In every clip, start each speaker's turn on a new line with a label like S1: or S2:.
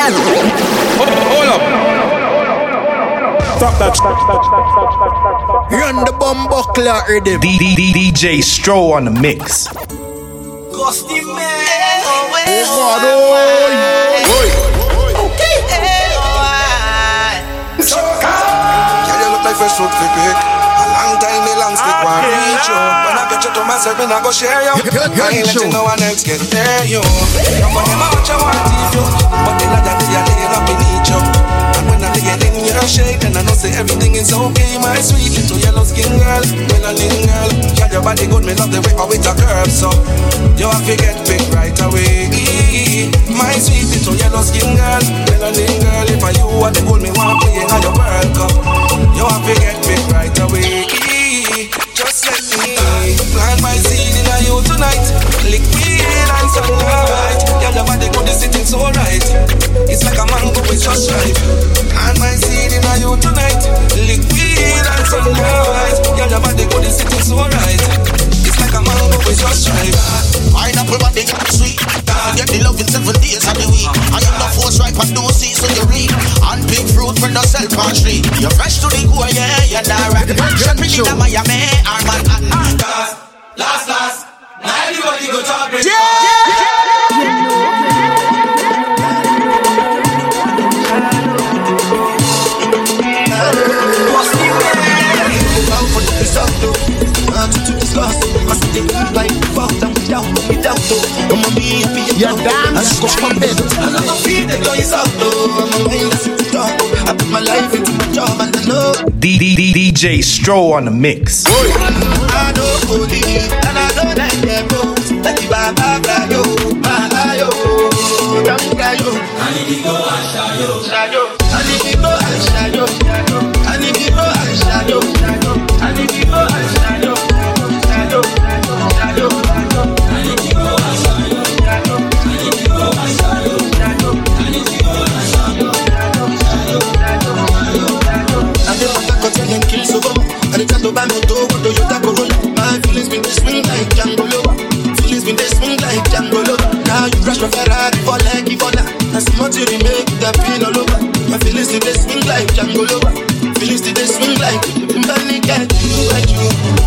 S1: Hold up.
S2: Stop that. Run the bomb buckler rhythm.
S3: DJ Stro on the mix.
S4: Ghosty man.
S2: Oh God, oh.
S4: Okay.
S5: Yeah, you look like fresh fruit for stick reach you. When I get you to myself, me not go share you. I ain't letting no one else get there you. Come on, them watch you want teeth you, but the other day I lay up beneath you. And when I lay in your shade, then I know say everything is okay, my sweet little yellow skin girl, melanin girl. Yeah, your body good, me love the way how it a curve so. You have to get big right away. My sweet little yellow skin girl, melanin girl. If I you what the gold me want play in your World Cup, you have to get big right away. Let me plant my seed in you tonight. Liquid and sunlight.
S3: DJ Stro on the mix.
S6: You my Ferrari for like Ivana. And some more to remake that pain all over. My feelings they swing like Django Lover. Feelings they swing like Mbani get you and you.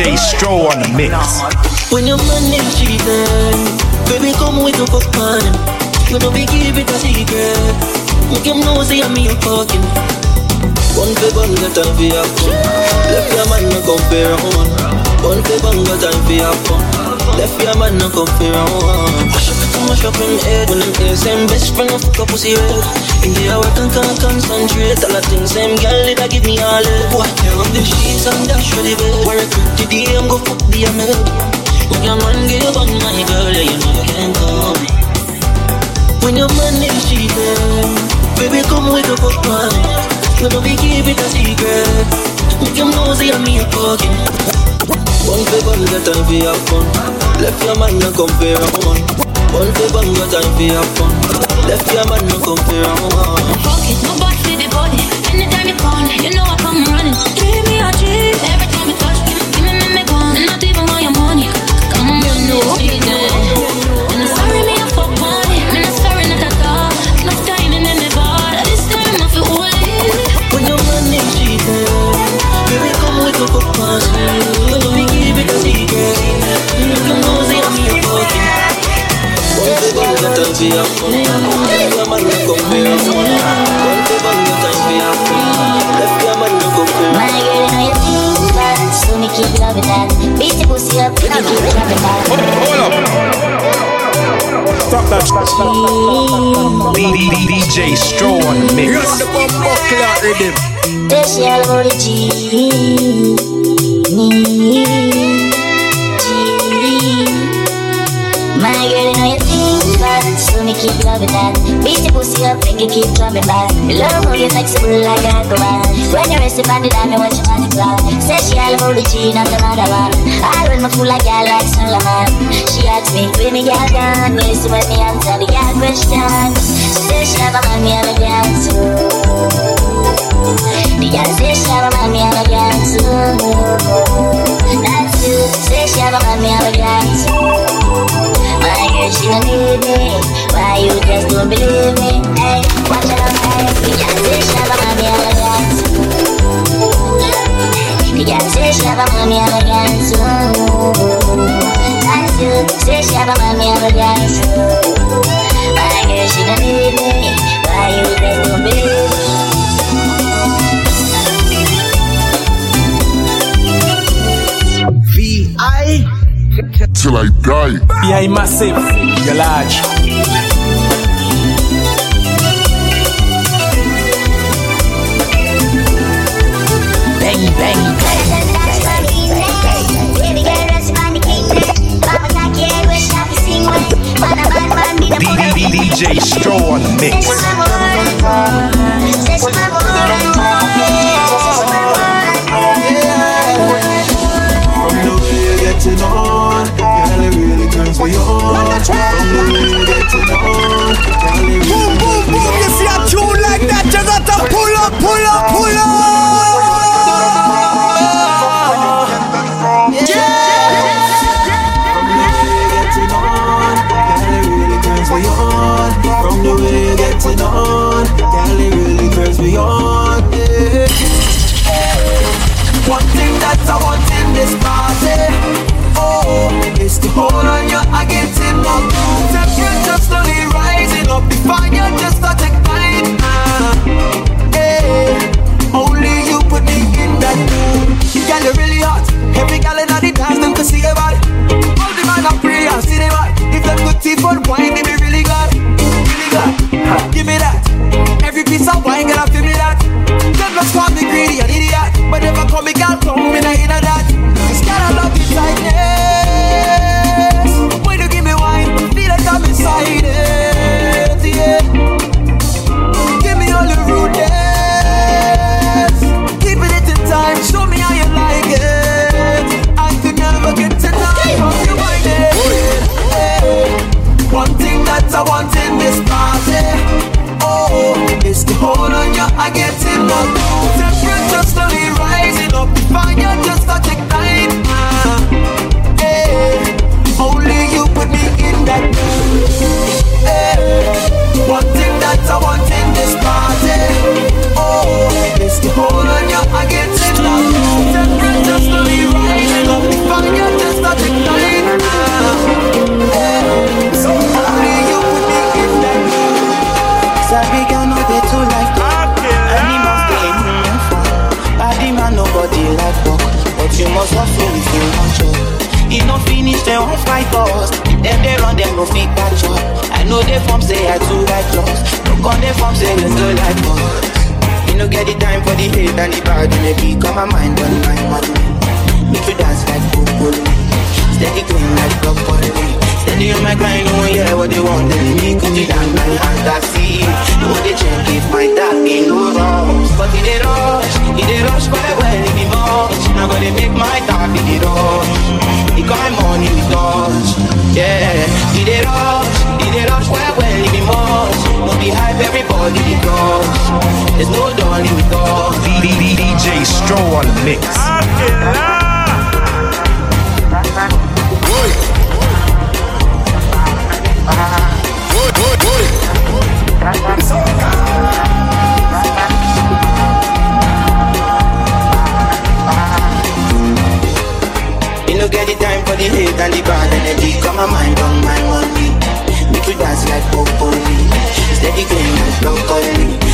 S3: DJ Stro on the mix.
S7: When your money is cheating, baby, come with your popcorn. You know, we keep it a secret. Make him know, say I'm me talking. One for bun, got time for your fun. Left your man, no compare on. One for bun, got time for your fun. Left your man, no on. Mash up to mash up in head. When them hear same best friend, I fuck up pussy red. In the hour, can can't concentrate. All the things, same girl, it a give me all it. Boy, tear up the sheets and dash for the bed. Work with the DM, go fuck the ML. When your man give up on my girl, yeah, you know you can't come. When your man is cheating, baby, come with the popcorn. You know we keep it a secret. Make him know say I'm me talking. One for one, got time for your fun. Left your man, no compare on. One for one, got time for your fun. Left your man, no on.
S8: Fuck it, no bad you
S9: keep coming back. You love how you're flexible like a command. When you rest upon the dime, you watch on the clock. Say she all about the gene of the mother man. I run my fool like I like Solomon. She asked me, where me gal gone? You listen when me answer the gal question. She said she have a man, me have a gal too. The gal say she have a man, me have a gal too. That's you. Say she have a man, me have a gal too. Why you she gon' leave me? Why you just don't believe me? Hey, watch out, hey You can't say shabba mommy elegance You can't say shabba mommy elegance That's you, say shabba mommy elegance Why you she gon' leave me? Why you just don't believe me?
S10: till I die.
S6: BI Massive, you're large.
S10: on the mix.
S3: It's alright. get
S11: the time for the hate and the bad energy. Come on, mind on my money. Make you dance like Poco Lee. Steady going like broccoli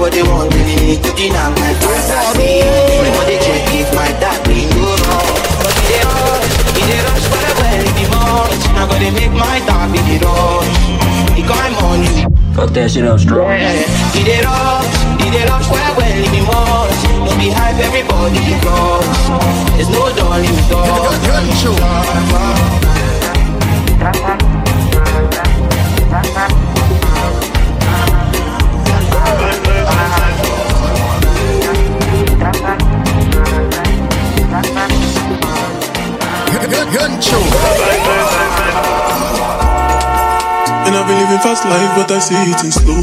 S11: what they want,
S6: baby. Cooking out my fantasy. They want me to check if my dad been oh. go wrong. But he dey rush, he dey rush well well in the much. Now gotta make my dad be the rush. He climb on you.
S12: Fuck that shit up strong.
S6: He dey rush, he dey rush well well in the much. Don't be hype, everybody dey rush. There's no darling with us.
S13: And I've been living fast life, but I see it in slow.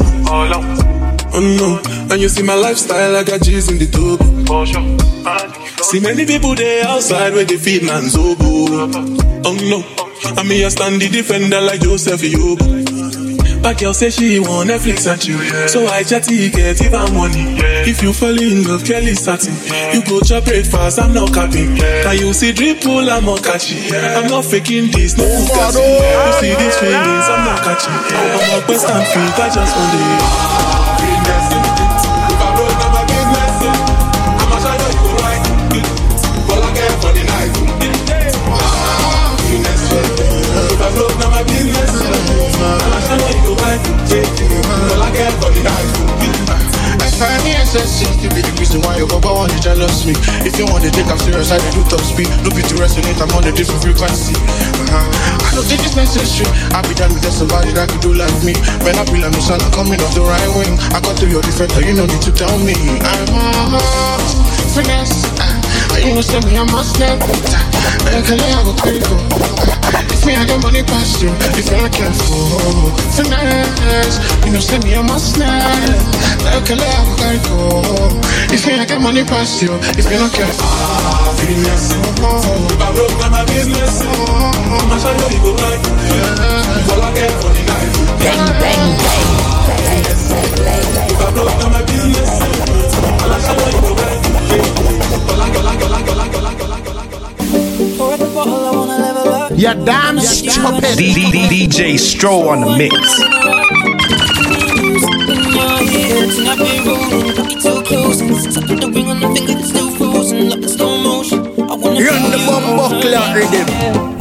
S13: Oh no, and you see my lifestyle, I got G's in the double. See many people there outside where they feed man's oboe. Oh no, I mean I stand the defender like Joseph Yobo. Back girl say she want Netflix and chill, so I chatty get even money. If you fall in love, Kelly satin. You go chop breakfast, I'm not capping. Can you see dripple, I'm not catching. I'm not faking this, no oh, catching. You oh. see these feelings, I'm not catching. I'm a best and fit, I just want it.
S14: Speed. No be to resonate, I'm on a different frequency. Uh-huh. I don't think it's necessary. Eh? I be done with just somebody that could do like me. When I be like no I'm coming off the right wing. I got to your defender, you no need to tell me. I'm a finesse. Uh, you know, send me, I'm a snap. I have a critical? Eh, if me, I get money past you. If you're not careful, finesse. You know, send me, I'm a snap. I have a critical? If me, I get money past you. If you're not careful,
S13: Finesse. If I broke, now my business. I'ma show you you go right. All I care for the night.
S12: Bang, bang, bang.
S13: If I broke, now my business. I'ma show you.
S15: Yeah, damn stupid.
S3: D- D- D- DJ Stro on the mix.
S15: Run the bumbo clock rhythm.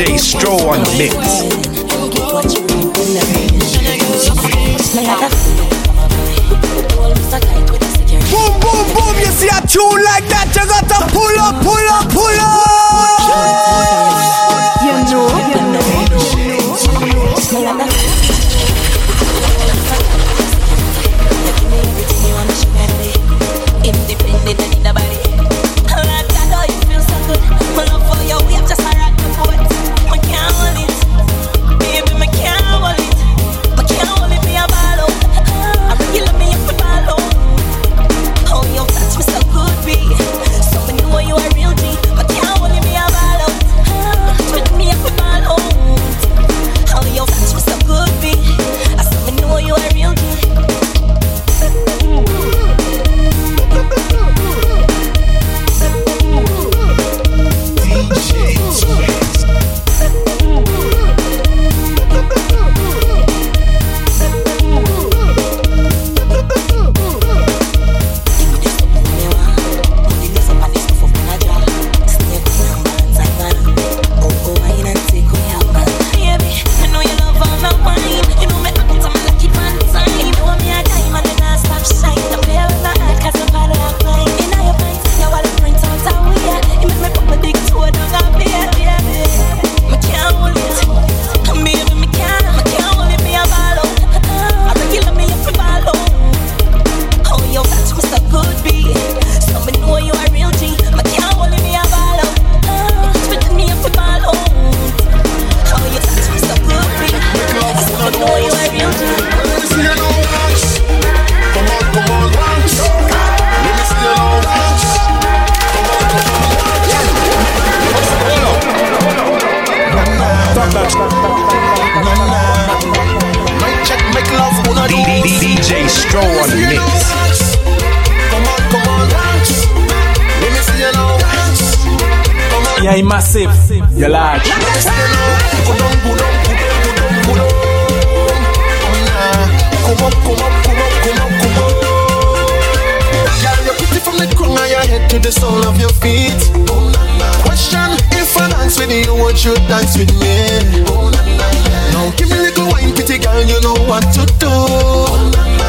S3: DJ Stro on the mix.
S15: Boom, boom, boom. You see a tune like that, you gotta pull up, pull up, pull up.
S16: Independent
S17: He massive. You large.
S18: Come up, come up, come up, come up, come up. Girl, you're pretty from the crown of your head to the sole of your feet. Question: If I dance with you, would you dance with me? Now give me a little wine, pretty girl, you know what to do.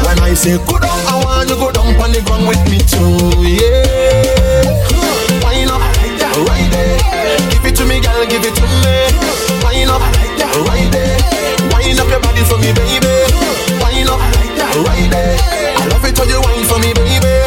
S18: When I say go down, oh, I want you go down on the ground with me too. Yeah. Right. Give it to me, girl, give it to me. Wine up, right there. Wine up your body for me, baby. Wine up, right there. I love it when you wine for me, baby.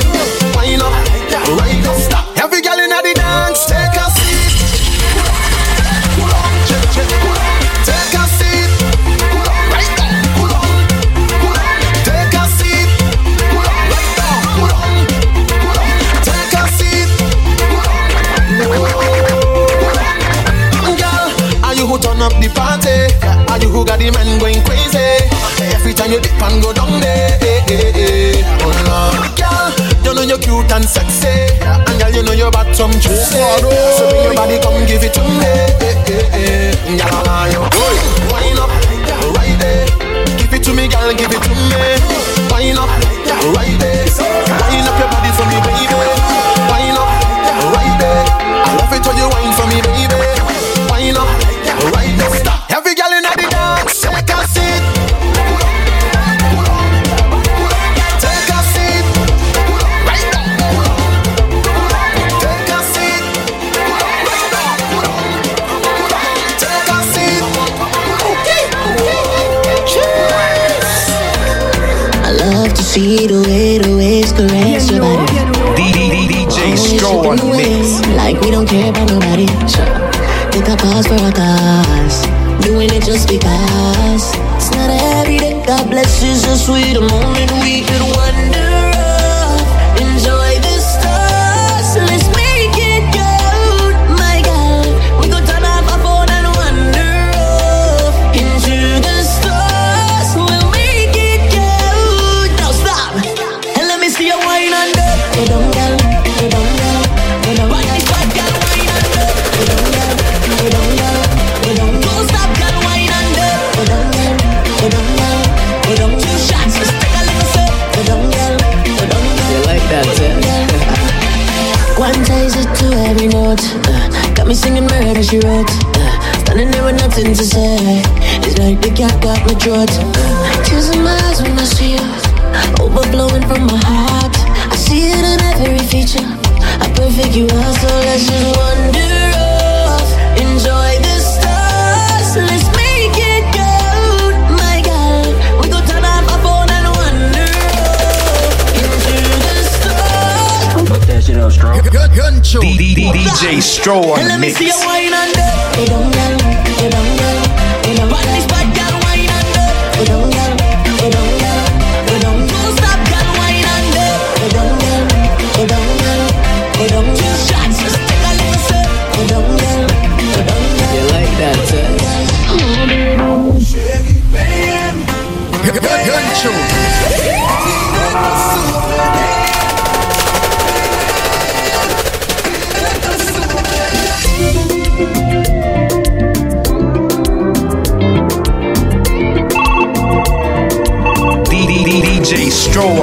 S18: Love
S12: to note. Uh, got me singing murder, she wrote. Uh, standing there with nothing to say. It's like the cat got my throat. Uh, tears in my eyes when I see you. Overflowing from my heart. I see it in every feature. I perfect you are, so let's just wander off. Enjoy
S17: shit up strong.
S3: DJ Stro on
S12: And
S3: the
S12: let me
S3: mix.
S12: see you wine under. Go down, girl. Go down, girl. Go down. What this bad girl wine under? Go down, girl. Go down, girl. Go down. Don't stop, girl wine under. Go down, girl. Go down, girl. Go down. Two shots, just take a little sip. Go down, girl. Go down, girl.
S17: You like that,
S3: DJ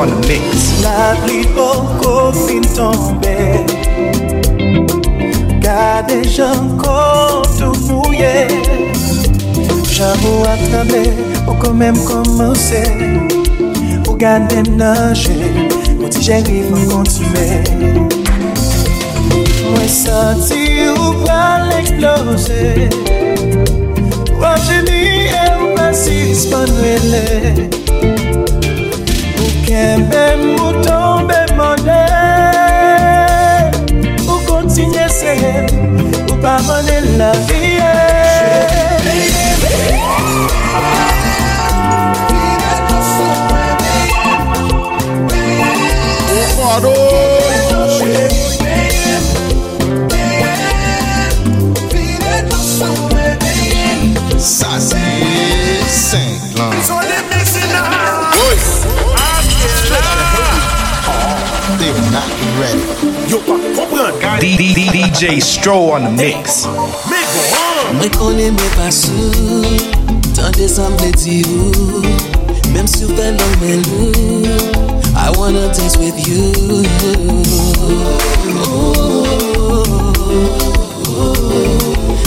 S3: on the mix
S19: La pli poko fin tombe Gade jan kontou mouye Javou atrable pou komem komanse Ou gade nage Mou ti jeri pou kontume Mwen santi ou pral eksplose Ou anjeni e ou pasis panwele Kèmbe mouton be mande. Ou kontinye se Ou pa mande la
S3: Stro on the mix.
S7: Mwen konen mwen san mwen ou. Mem sou mwen lou I wanna dance with you.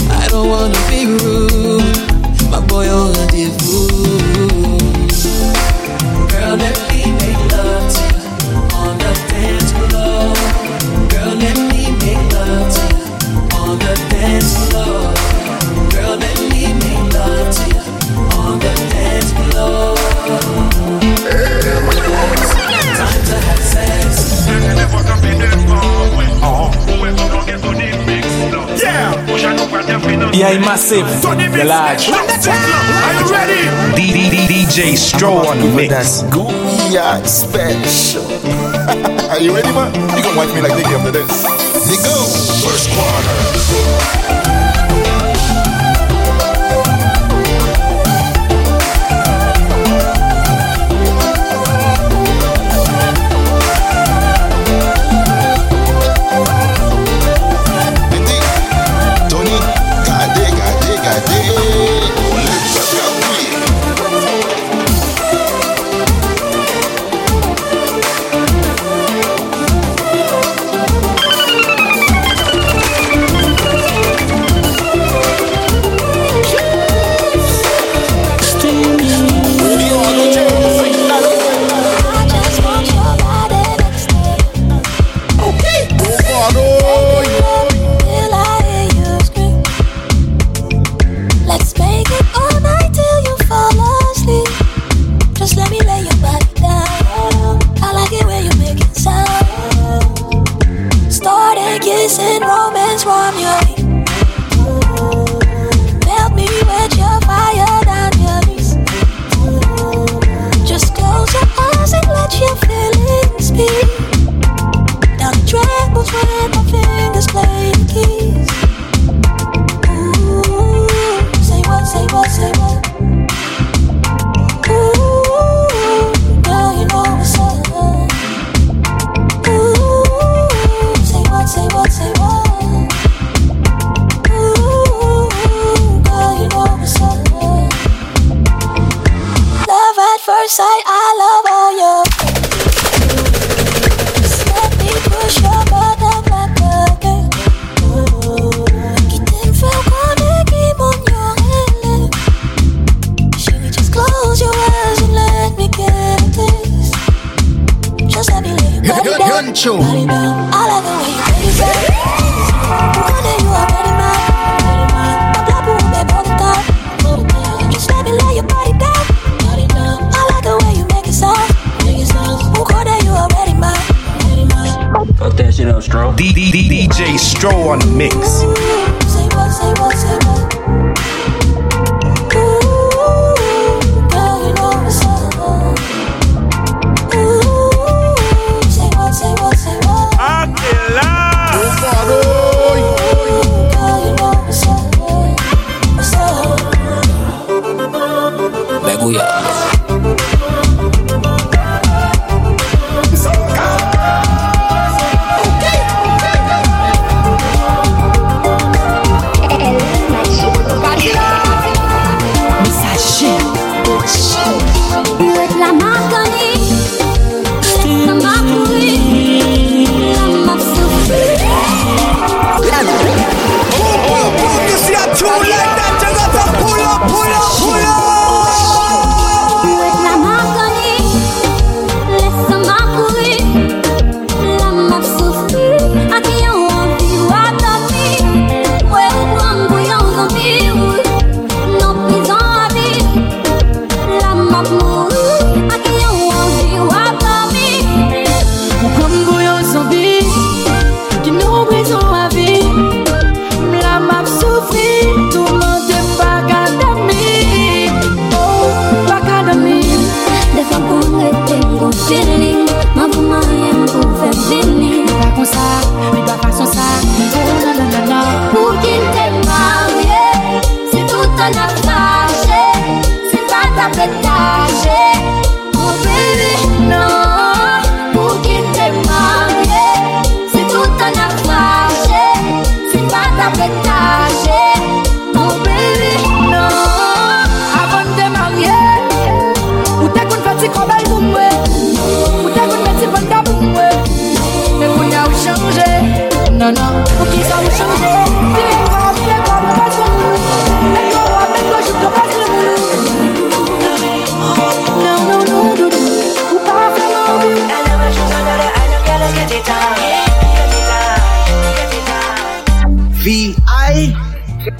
S7: I don't wanna be rude My boy on rendezvous.
S17: Johnny Massive, the large.
S15: Are you ready?
S3: DJ Stro on the mix.
S10: That's Gooya special. Are you ready, man? You gonna watch me like Nicky after this. They go. First quarter.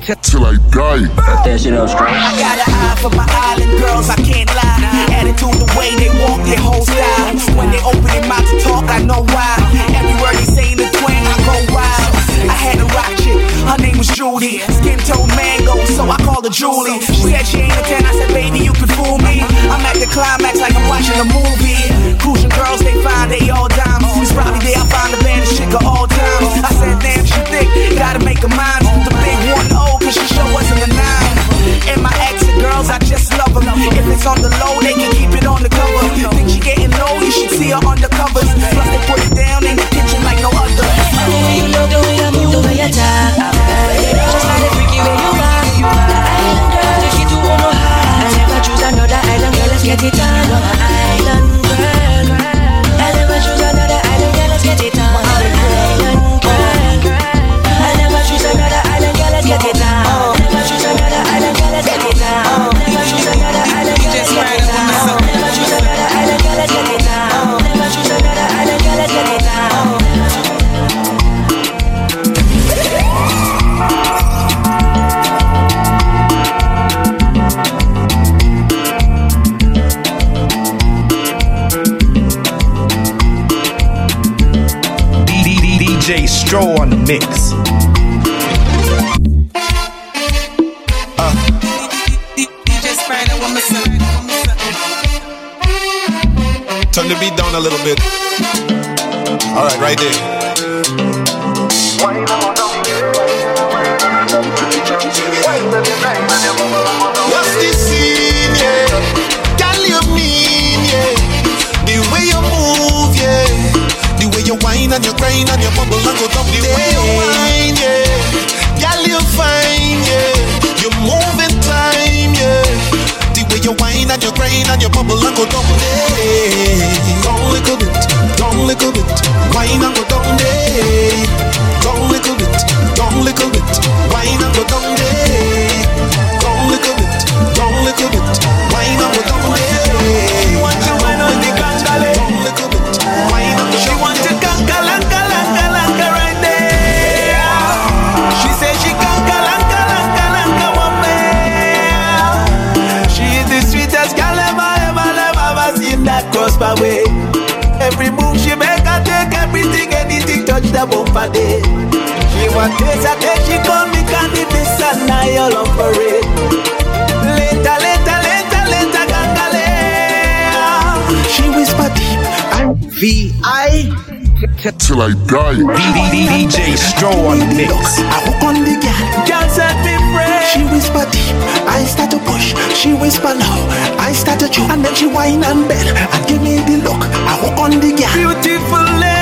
S16: Till I
S20: die.
S21: That shit up strong. I got an eye for my island girls, I can't lie. Attitude, the way they walk, their whole style. When they open their mouth to talk, I know why. Every word they say in the twang, I. I had a rock chick, her name was Judy. Skin tone mango, so I called her Julie. She said she ain't a 10, I said, baby, you can fool me. I'm at the climax like I'm watching a movie. Cruising girls, they find they all dimes. It's probably there I find the baddest chick of all time. I said, damn, she thick, gotta make her mine. The big one O, cause she sure wasn't a nine. And my ex and girls, I just love them. If it's on the low, they can keep it on the cover. Think she getting low, you should see her undercovers. Plus they put it down in the kitchen like no other.
S15: The way you look, the way Just like the freaky way you. The island girl, to Ono high. I never choose another island girl, let's get it on.
S18: A little bit. All right, right there.
S6: I all up for it. Later, later, later, later, Gangalee. She whisper deep, I'm V.I.
S20: Till I die.
S3: DJ Stro on the mix.
S21: I hook on the girl, girl set me free. She whisper deep, I start to push. She whisper low, I start to choke. And then she whine and bell and give me the look. I hook on the girl.
S6: Beautiful